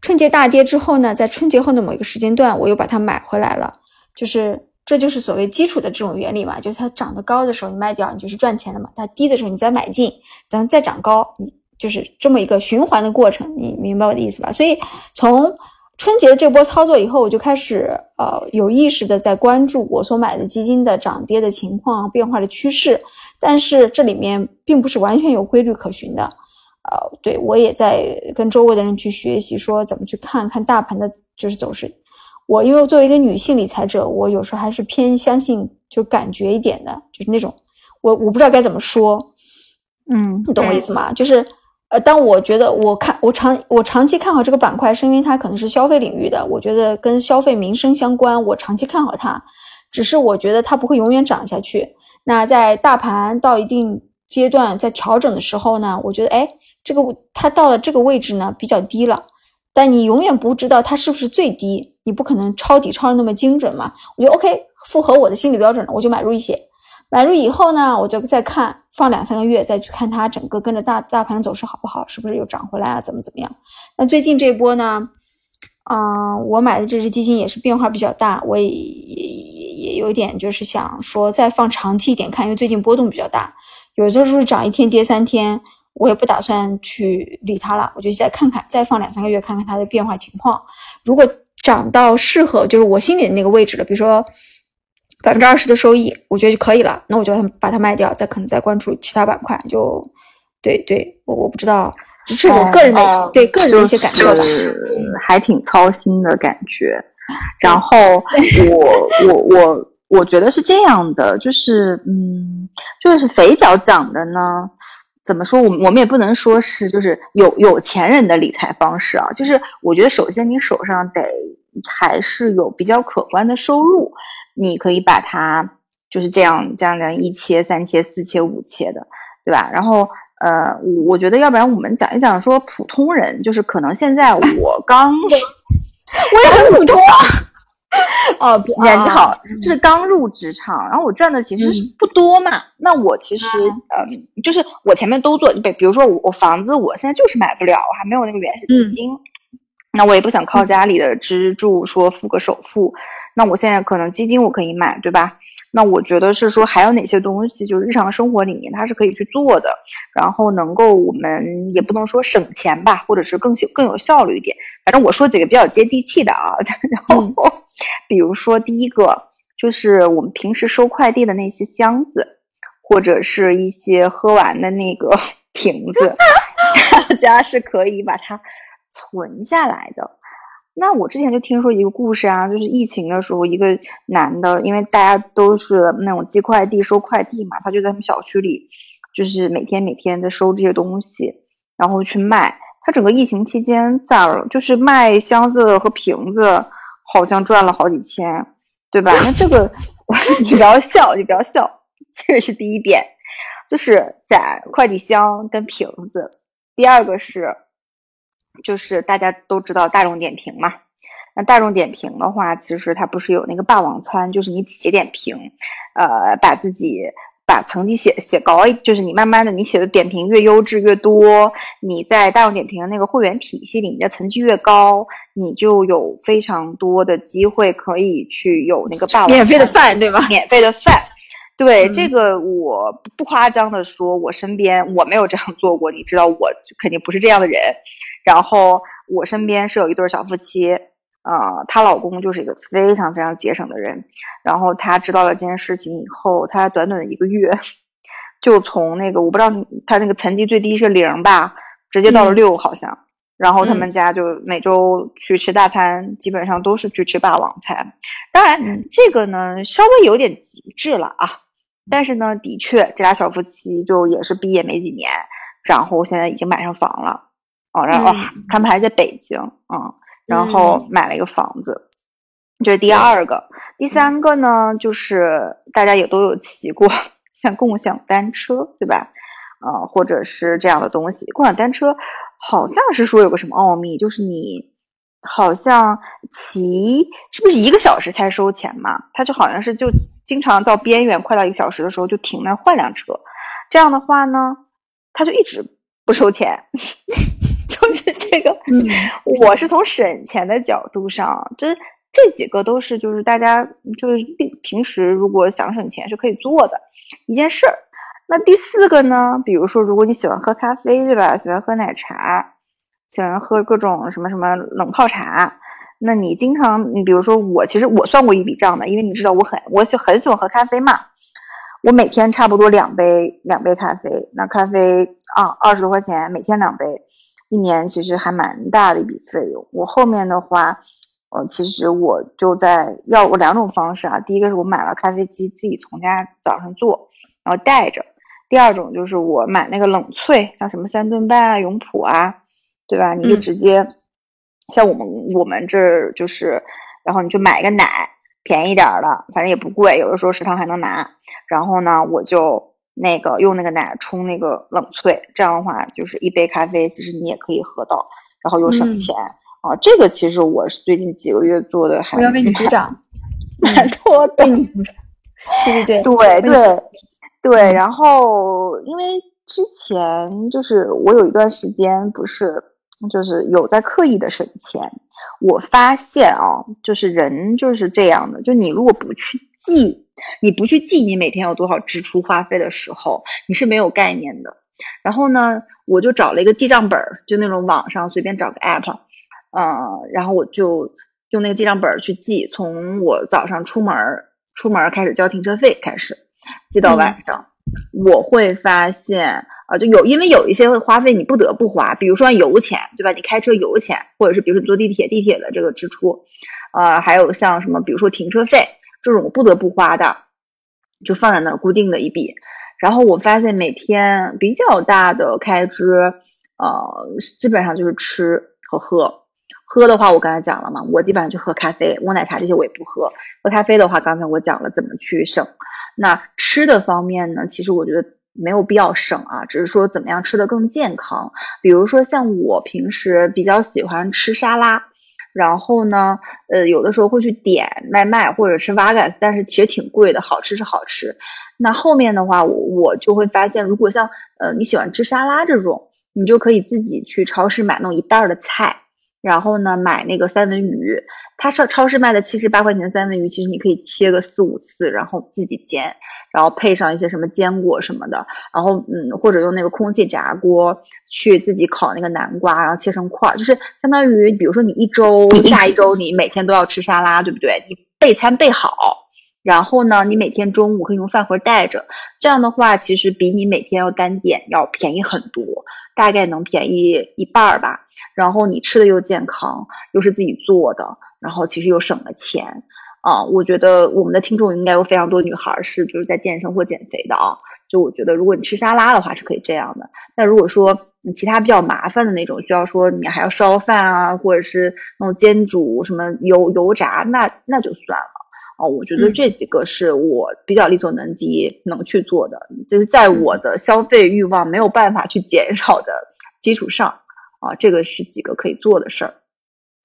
春节大跌之后呢，在春节后的某一个时间段，我又把它买回来了。就是这就是所谓基础的这种原理嘛，就是它涨得高的时候你卖掉，你就是赚钱的嘛；它低的时候你再买进，等再涨高你。就是这么一个循环的过程，你明白我的意思吧？所以从春节这波操作以后，我就开始呃有意识的在关注我所买的基金的涨跌的情况、变化的趋势。但是这里面并不是完全有规律可循的，呃，对我也在跟周围的人去学习，说怎么去看看大盘的就是走势。我因为作为一个女性理财者，我有时候还是偏相信就感觉一点的，就是那种我我不知道该怎么说，
嗯，
你懂我意思吗？就是。呃，但我觉得我看我长我长期看好这个板块，是因为它可能是消费领域的，我觉得跟消费民生相关，我长期看好它。只是我觉得它不会永远涨下去。那在大盘到一定阶段在调整的时候呢，我觉得哎，这个它到了这个位置呢比较低了，但你永远不知道它是不是最低，你不可能抄底抄的那么精准嘛。我觉得 OK，符合我的心理标准了，我就买入一些。买入以后呢，我就再看，放两三个月再去看它整个跟着大大盘走势好不好，是不是又涨回来啊？怎么怎么样？那最近这波呢，嗯，我买的这只基金也是变化比较大，我也也也也有点就是想说再放长期一点看，因为最近波动比较大，有的时候涨一天跌三天，我也不打算去理它了，我就再看看，再放两三个月看看它的变化情况。如果涨到适合就是我心里的那个位置了，比如说。百分之二十的收益，我觉得就可以了。那我就把它把它卖掉，再可能再关注其他板块。就对对，我我不知道，只是我个人的对个人的一些感受吧。
还挺操心的感觉。然后我我我我觉得是这样的，就是嗯，就是肥脚讲的呢，怎么说？我们我们也不能说是就是有有钱人的理财方式啊。就是我觉得首先你手上得还是有比较可观的收入。你可以把它就是这样这样的一切、三切、四切、五切的，对吧？然后呃，我我觉得要不然我们讲一讲说普通人，就是可能现在我刚，我
也很普通啊。哦，
人好，就是刚入职场，然后我赚的其实是不多嘛。那我其实呃，就是我前面都做，比比如说我我房子我现在就是买不了，我还没有那个原始资金。那我也不想靠家里的支柱说付个首付，那我现在可能基金我可以买，对吧？那我觉得是说还有哪些东西，就是日常生活里面它是可以去做的，然后能够我们也不能说省钱吧，或者是更更有效率一点。反正我说几个比较接地气的啊，然后比如说第一个就是我们平时收快递的那些箱子，或者是一些喝完的那个 瓶子，大家是可以把它。存下来的，那我之前就听说一个故事啊，就是疫情的时候，一个男的，因为大家都是那种寄快递、收快递嘛，他就在他们小区里，就是每天每天在收这些东西。然后去卖。他整个疫情期间咋了？就是卖箱子和瓶子，好像赚了好几千，对吧？那这个 你不要笑，你不要笑，这个是第一点，就是攒快递箱跟瓶子。第二个是，就是大家都知道大众点评嘛。那大众点评的话，其实它不是有那个霸王餐，就是你写点评，呃，把自己把成绩写写高，就是你慢慢的你写的点评越优质越多，你在大众点评的那个会员体系里，你的层级越高，你就有非常多的机会可以去有那个霸王
免费的饭，对吧？
免费的饭，对这个我不夸张的说，我身边我没有这样做过，你知道我肯定不是这样的人，然后我身边是有一对小夫妻。呃，她老公就是一个非常非常节省的人，然后她知道了这件事情以后，她短短的一个月，就从那个我不知道她那个层级最低是零吧，直接到了六好像，然后他们家就每周去吃大餐，基本上都是去吃霸王餐。当然，这个呢稍微有点极致了啊，但是呢，的确这俩小夫妻就也是毕业没几年，然后现在已经买上房了，哦，然后他们还在北京嗯。然后买了一个房子，这是第二个。第三个呢，就是大家也都有骑过，像共享单车，对吧？呃，或者是这样的东西。共享单车好像是说有个什么奥秘，就是你好像骑是不是一个小时才收钱嘛？他就好像是就经常到边缘快到一个小时的时候就停那儿换辆车，这样的话呢，他就一直不收钱。就是这个，我是从省钱的角度上，这这几个都是就是大家就是平平时如果想省钱是可以做的一件事儿。那第四个呢，比如说如果你喜欢喝咖啡，对吧？喜欢喝奶茶，喜欢喝各种什么什么冷泡茶，那你经常你比如说我其实我算过一笔账的，因为你知道我很我喜很喜欢喝咖啡嘛，我每天差不多两杯两杯咖啡，那咖啡啊二十多块钱每天两杯。一年其实还蛮大的一笔费用。我后面的话，呃，其实我就在要我两种方式啊。第一个是我买了咖啡机，自己从家早上做，然后带着；第二种就是我买那个冷萃，像什么三顿半啊、永璞啊，对吧？你就直接像我们我们这儿就是，然后你就买一个奶，便宜点儿的，反正也不贵，有的时候食堂还能拿。然后呢，我就。那个用那个奶冲那个冷萃，这样的话就是一杯咖啡，其实你也可以喝到，然后又省钱啊。这个其实我是最近几个月做 的，还
我要为你鼓掌，
蛮多的。
对对对
对对对。然后因为之前就是我有一段时间不是就是有在刻意的省钱，我发现啊，就是人就是这样的，就你如果不去记。你不去记你每天有多少支出花费的时候，你是没有概念的。然后呢，我就找了一个记账本儿，就那种网上随便找个 app，呃，然后我就用那个记账本儿去记，从我早上出门出门开始交停车费开始，记到晚上，我会发现啊，就有因为有一些花费你不得不花，比如说油钱，对吧？你开车油钱，或者是比如说坐地铁，地铁的这个支出，呃，还有像什么，比如说停车费。这种不得不花的，就放在那儿固定的一笔。然后我发现每天比较大的开支，呃，基本上就是吃和喝。喝的话，我刚才讲了嘛，我基本上就喝咖啡，我奶茶这些我也不喝。喝咖啡的话，刚才我讲了怎么去省。那吃的方面呢，其实我觉得没有必要省啊，只是说怎么样吃的更健康。比如说像我平时比较喜欢吃沙拉。然后呢，呃，有的时候会去点外卖或者吃 vegan，但是其实挺贵的，好吃是好吃。那后面的话，我我就会发现，如果像呃你喜欢吃沙拉这种，你就可以自己去超市买那种一袋的菜，然后呢买那个三文鱼，它上超市卖的七十八块钱的三文鱼，其实你可以切个四五次，然后自己煎。然后配上一些什么坚果什么的，然后嗯，或者用那个空气炸锅去自己烤那个南瓜，然后切成块儿，就是相当于，比如说你一周下一周你每天都要吃沙拉，对不对？你备餐备好，然后呢，你每天中午可以用饭盒带着，这样的话其实比你每天要单点要便宜很多，大概能便宜一半儿吧。然后你吃的又健康，又是自己做的，然后其实又省了钱。啊，我觉得我们的听众应该有非常多女孩是就是在健身或减肥的啊。就我觉得，如果你吃沙拉的话是可以这样的。那如果说其他比较麻烦的那种，需要说你还要烧饭啊，或者是那种煎煮什么油油炸，那那就算了。哦，我觉得这几个是我比较力所能及能去做的，就是在我的消费欲望没有办法去减少的基础上，啊，这个是几个可以做的事儿。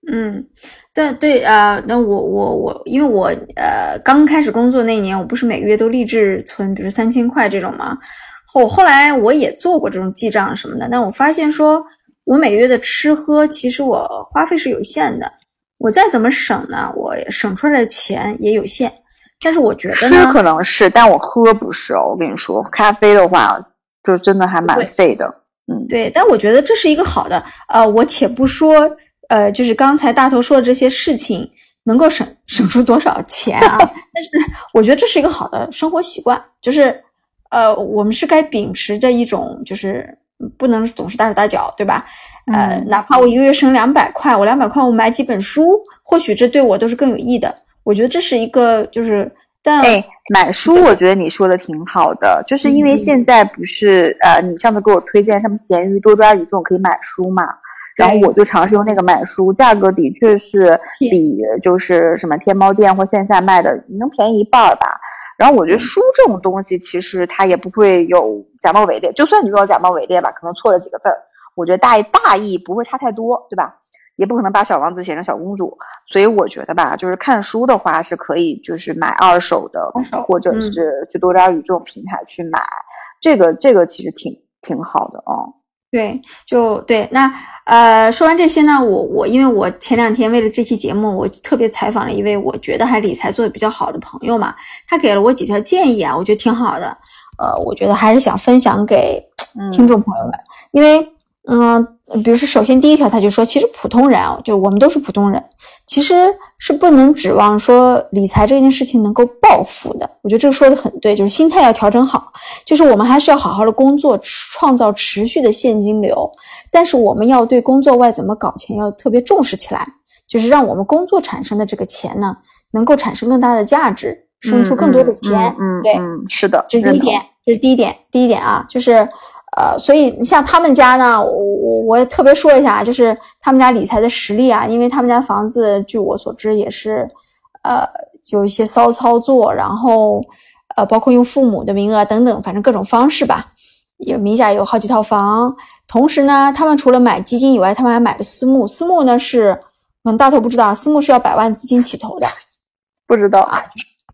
嗯，但对啊，那我我我，因为我呃刚开始工作那年，我不是每个月都立志存，比如三千块这种吗？后后来我也做过这种记账什么的，但我发现说，我每个月的吃喝，其实我花费是有限的。我再怎么省呢，我省出来的钱也有限。但是我觉得
吃可能是，但我喝不是哦。我跟你说，咖啡的话，就真的还蛮费的。嗯，
对。但我觉得这是一个好的。呃，我且不说，呃，就是刚才大头说的这些事情能够省省出多少钱啊？但是我觉得这是一个好的生活习惯，就是，呃，我们是该秉持着一种，就是不能总是大手大脚，对吧？呃，哪怕我一个月省两百块，我两百块我买几本书，或许这对我都是更有益的。我觉得这是一个，就是，但
哎，买书我觉得你说的挺好的，就是因为现在不是呃，你上次给我推荐什么闲鱼、多抓鱼这种可以买书嘛，然后我就尝试用那个买书，价格的确是比就是什么天猫店或线下卖的能便宜一半吧。然后我觉得书这种东西其实它也不会有假冒伪劣，就算你用到假冒伪劣吧，可能错了几个字儿。我觉得大大意不会差太多，对吧？也不可能把小王子写成小公主，所以我觉得吧，就是看书的话是可以，就是买二手的，或者是去多抓鱼这种平台去买，这个这个其实挺挺好的哦。
对，就对。那呃，说完这些呢，我我因为我前两天为了这期节目，我特别采访了一位我觉得还理财做的比较好的朋友嘛，他给了我几条建议啊，我觉得挺好的。呃，我觉得还是想分享给听众朋友们，因为。嗯，比如说，首先第一条，他就说，其实普通人啊，就我们都是普通人，其实是不能指望说理财这件事情能够暴富的。我觉得这个说的很对，就是心态要调整好，就是我们还是要好好的工作，创造持续的现金流。但是我们要对工作外怎么搞钱要特别重视起来，就是让我们工作产生的这个钱呢，能够产生更大的价值，生出更多的钱。
嗯，
对，
是的，
这是第一点，这是第一点，第一点啊，就是。呃，所以你像他们家呢，我我我也特别说一下，就是他们家理财的实力啊，因为他们家房子，据我所知也是，呃，有一些骚操作，然后呃，包括用父母的名额等等，反正各种方式吧，有名下有好几套房。同时呢，他们除了买基金以外，他们还买了私募。私募呢是，可能大头不知道，私募是要百万资金起投的，
不知道啊，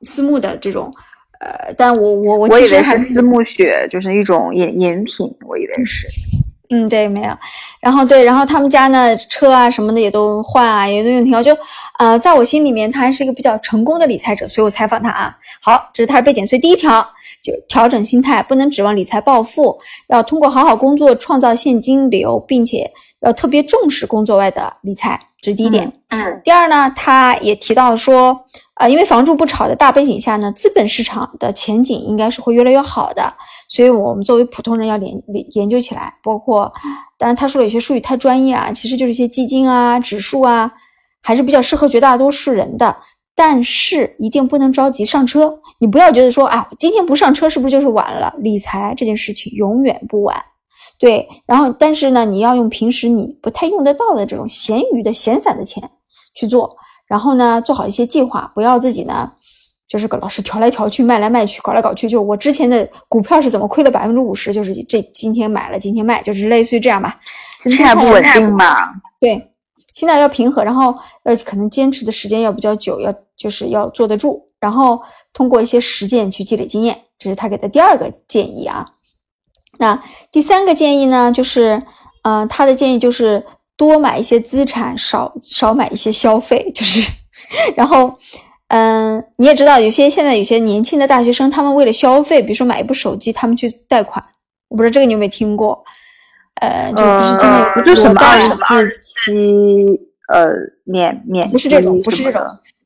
私募的这种。呃，但我我
我
其实
还是私募血，就是一种饮饮品，我以为是。
嗯，对，没有。然后对，然后他们家呢，车啊什么的也都换啊，也都用挺好。就呃，在我心里面，他还是一个比较成功的理财者，所以我采访他啊。好，这是他的背景。所以第一条就调整心态，不能指望理财暴富，要通过好好工作创造现金流，并且要特别重视工作外的理财，这是第一点。
嗯。
第二呢，他也提到说。呃，因为房住不炒的大背景下呢，资本市场的前景应该是会越来越好的，所以我们作为普通人要研研研究起来。包括，当然他说有些术语太专业啊，其实就是一些基金啊、指数啊，还是比较适合绝大多数人的。但是一定不能着急上车，你不要觉得说，啊，今天不上车是不是就是晚了？理财这件事情永远不晚。对，然后但是呢，你要用平时你不太用得到的这种闲余的闲散的钱去做。然后呢，做好一些计划，不要自己呢，就是个老是调来调去、卖来卖去、搞来搞去。就我之前的股票是怎么亏了百分之五十，就是这今天买了，今天卖，就是类似于这样吧。
心态不稳定嘛？
对，心态要平和，然后呃，可能坚持的时间要比较久，要就是要坐得住，然后通过一些实践去积累经验，这是他给的第二个建议啊。那第三个建议呢，就是呃，他的建议就是。多买一些资产，少少买一些消费，就是，然后，嗯，你也知道，有些现在有些年轻的大学生，他们为了消费，比如说买一部手机，他们去贷款。我不知道这个你有没有听过？呃，就不是今年
不就什么二十期呃免免
不是这种，不是这种，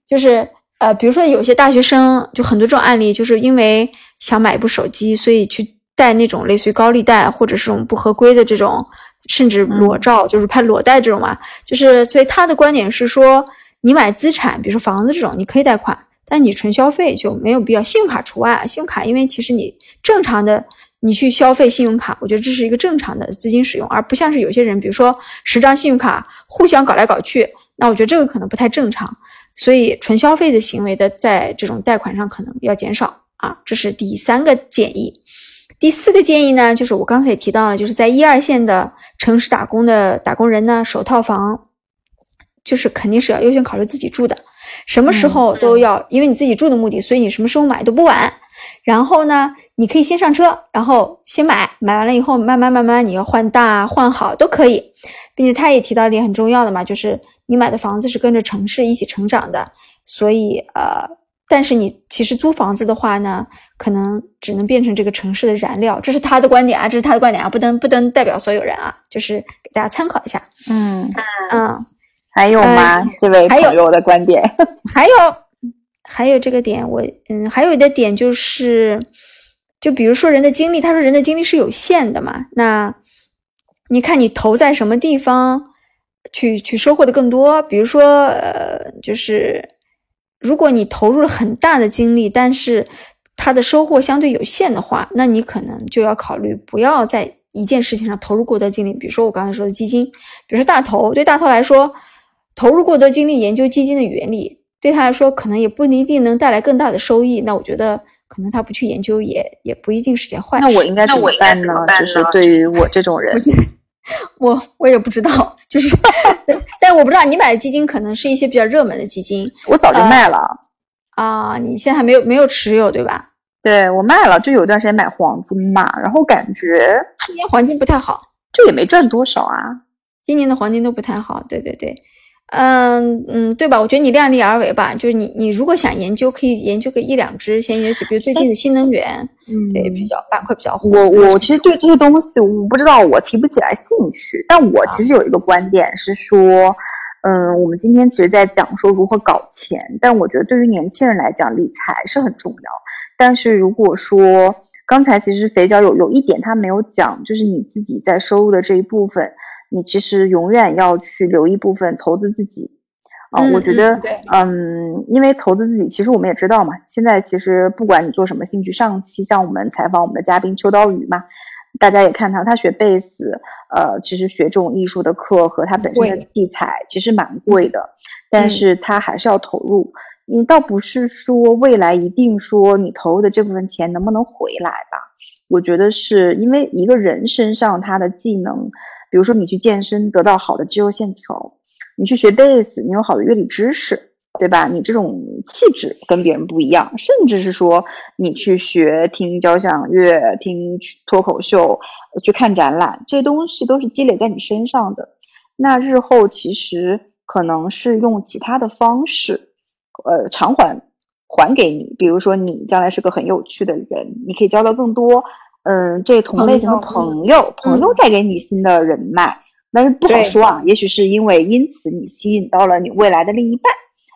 就是呃，比如说有些大学生，就很多这种案例，就是因为想买一部手机，所以去贷那种类似于高利贷或者是这种不合规的这种。甚至裸照就是拍裸贷这种嘛，就是所以他的观点是说，你买资产，比如说房子这种，你可以贷款，但你纯消费就没有必要，信用卡除外。信用卡因为其实你正常的你去消费信用卡，我觉得这是一个正常的资金使用，而不像是有些人，比如说十张信用卡互相搞来搞去，那我觉得这个可能不太正常。所以纯消费的行为的，在这种贷款上可能要减少啊，这是第三个建议。第四个建议呢，就是我刚才也提到了，就是在一二线的城市打工的打工人呢，首套房就是肯定是要优先考虑自己住的，什么时候都要，因为你自己住的目的，所以你什么时候买都不晚。然后呢，你可以先上车，然后先买，买完了以后慢慢慢慢你要换大换好都可以，并且他也提到一点很重要的嘛，就是你买的房子是跟着城市一起成长的，所以呃。但是你其实租房子的话呢，可能只能变成这个城市的燃料，这是他的观点啊，这是他的观点啊，不能不能代表所有人啊，就是给大家参考一下。
嗯
嗯，
还有吗？这位朋友的观点？
还有还有这个点，我嗯，还有一个点就是，就比如说人的精力，他说人的精力是有限的嘛，那你看你投在什么地方去去收获的更多？比如说呃，就是。如果你投入了很大的精力，但是它的收获相对有限的话，那你可能就要考虑不要在一件事情上投入过多精力。比如说我刚才说的基金，比如说大头，对大头来说，投入过多精力研究基金的原理，对他来说可能也不一定能带来更大的收益。那我觉得可能他不去研究也也不一定是件坏事。
那我应该怎么办呢？就是对于我这种人。
我我也不知道，就是，但是我不知道你买的基金可能是一些比较热门的基金。
我早就卖了
啊！你现在还没有没有持有对吧？
对我卖了，就有段时间买黄金嘛，然后感觉
今年黄金不太好，
这也没赚多少啊。
今年的黄金都不太好，对对对。嗯嗯，对吧？我觉得你量力而为吧。就是你你如果想研究，可以研究个一两只，先研究，比如最近的新能源，嗯，对，比较板块比较火。
我我其实对这些东西，我不知道，我提不起来兴趣。但我其实有一个观点是说，嗯，我们今天其实在讲说如何搞钱，但我觉得对于年轻人来讲，理财是很重要。但是如果说刚才其实肥角有有一点他没有讲，就是你自己在收入的这一部分。你其实永远要去留一部分投资自己，啊，我觉得，嗯，因为投资自己，其实我们也知道嘛，现在其实不管你做什么兴趣，上期像我们采访我们的嘉宾秋刀鱼嘛，大家也看到他学贝斯，呃，其实学这种艺术的课和他本身的器材其实蛮贵的，但是他还是要投入。你倒不是说未来一定说你投入的这部分钱能不能回来吧？我觉得是因为一个人身上他的技能。比如说，你去健身得到好的肌肉线条，你去学贝斯，你有好的乐理知识，对吧？你这种气质跟别人不一样，甚至是说你去学听交响乐、听脱口秀、去看展览，这些东西都是积累在你身上的。那日后其实可能是用其他的方式，呃，偿还还给你。比如说，你将来是个很有趣的人，你可以交到更多。嗯，这同类型的朋友，朋友带给你新的人脉，但是不好说啊。也许是因为因此你吸引到了你未来的另一半，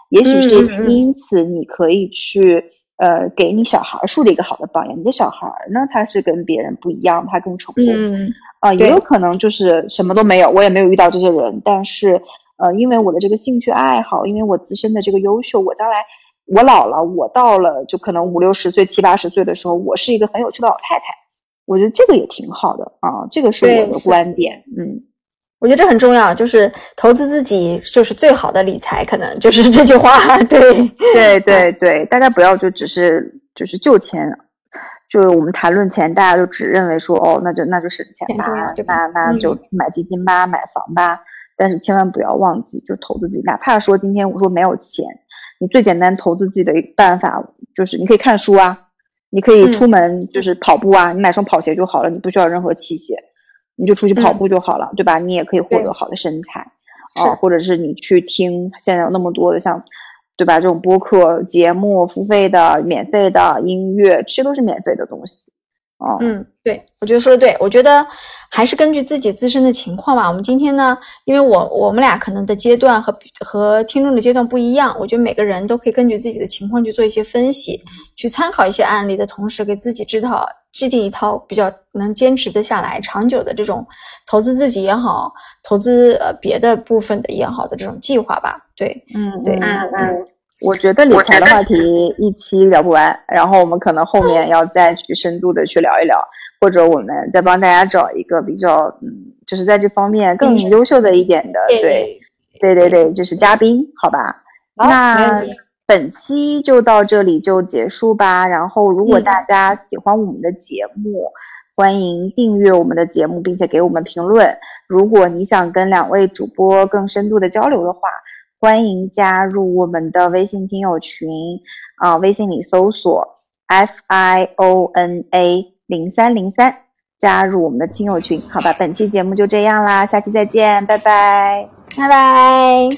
也许是因此你可以去呃给你小孩树立一个好的榜样。你的小孩呢，他是跟别人不一样，他更成功啊。也有可能就是什么都没有，我也没有遇到这些人，但是呃，因为我的这个兴趣爱好，因为我自身的这个优秀，我将来我老了，我到了就可能五六十岁、七八十岁的时候，我是一个很有趣的老太太。我觉得这个也挺好的啊，这个是我的观点。嗯，
我觉得这很重要，就是投资自己就是最好的理财，可能就是这句话。对，
对，对，对，大家不要就只是就是就钱，就是我们谈论钱，大家就只认为说哦，那就那就省钱吧，那那就买基金吧，买房吧。但是千万不要忘记，就投资自己。哪怕说今天我说没有钱，你最简单投资自己的办法就是你可以看书啊。你可以出门就是跑步啊，你买双跑鞋就好了，你不需要任何器械，你就出去跑步就好了，对吧？你也可以获得好的身材，啊，或者是你去听现在有那么多的像，对吧？这种播客节目、付费的、免费的音乐，这些都是免费的东西。
嗯，对，我觉得说的对，我觉得还是根据自己自身的情况吧。我们今天呢，因为我我们俩可能的阶段和和听众的阶段不一样，我觉得每个人都可以根据自己的情况去做一些分析，去参考一些案例的同时，给自己制套制定一套比较能坚持的下来、长久的这种投资自己也好，投资呃别的部分的也好的这种计划吧。对，
嗯，对，嗯嗯。我觉得理财的话题一期聊不完，然后我们可能后面要再去深度的去聊一聊，或者我们再帮大家找一个比较，嗯，就是在这方面更优秀的一点的，对，对对对，就是嘉宾，好吧？那本期就到这里就结束吧。然后，如果大家喜欢我们的节目，欢迎订阅我们的节目，并且给我们评论。如果你想跟两位主播更深度的交流的话，欢迎加入我们的微信听友群啊，微信里搜索 F I O N A 零三零三，加入我们的听友群。好吧，本期节目就这样啦，下期再见，拜拜，
拜拜。